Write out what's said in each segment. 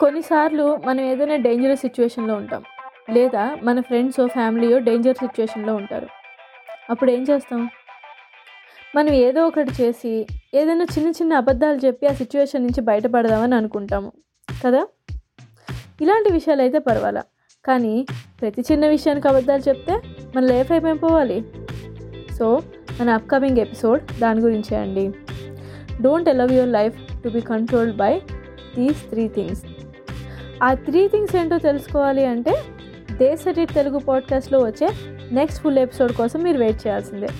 కొన్నిసార్లు మనం ఏదైనా డేంజరస్ సిచ్యువేషన్లో ఉంటాం. లేదా మన ఫ్రెండ్స్ ఫ్యామిలీయో డేంజర్ సిచ్యువేషన్లో ఉంటారు. అప్పుడు ఏం చేస్తాం? మనం ఏదో ఒకటి చేసి ఏదైనా చిన్న చిన్న అబద్ధాలు చెప్పి ఆ సిచ్యువేషన్ నుంచి బయటపడదామని అనుకుంటాము. కదా? ఇలాంటి విషయాలు అయితే పర్వాలా. కానీ ప్రతి చిన్న విషయానికి అబద్ధాలు చెప్తే మన లైఫ్ అయిపోవాలి సో మన అప్కమింగ్ ఎపిసోడ్ దాని గురించే అండి. Don't allow your life to be controlled by these three things ఆ త్రీ థింగ్స్ ఏంటో తెలుసుకోవాలి అంటే దే సెటిట్ తెలుగు పాడ్కాస్ట్లో వచ్చే నెక్స్ట్ ఫుల్ ఎపిసోడ్ కోసం మీరు వెయిట్ చేయాల్సిందే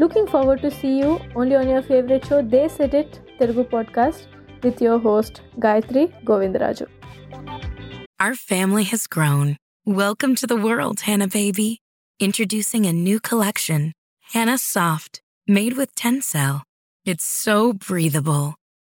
looking forward to see you only on your favourite show the set it Telugu podcast with your host Gayatri Govindaraju Our family has grown. Welcome to the world, Hanna baby. Introducing a new collection, Hanna Soft, made with Tencel. It's so breathable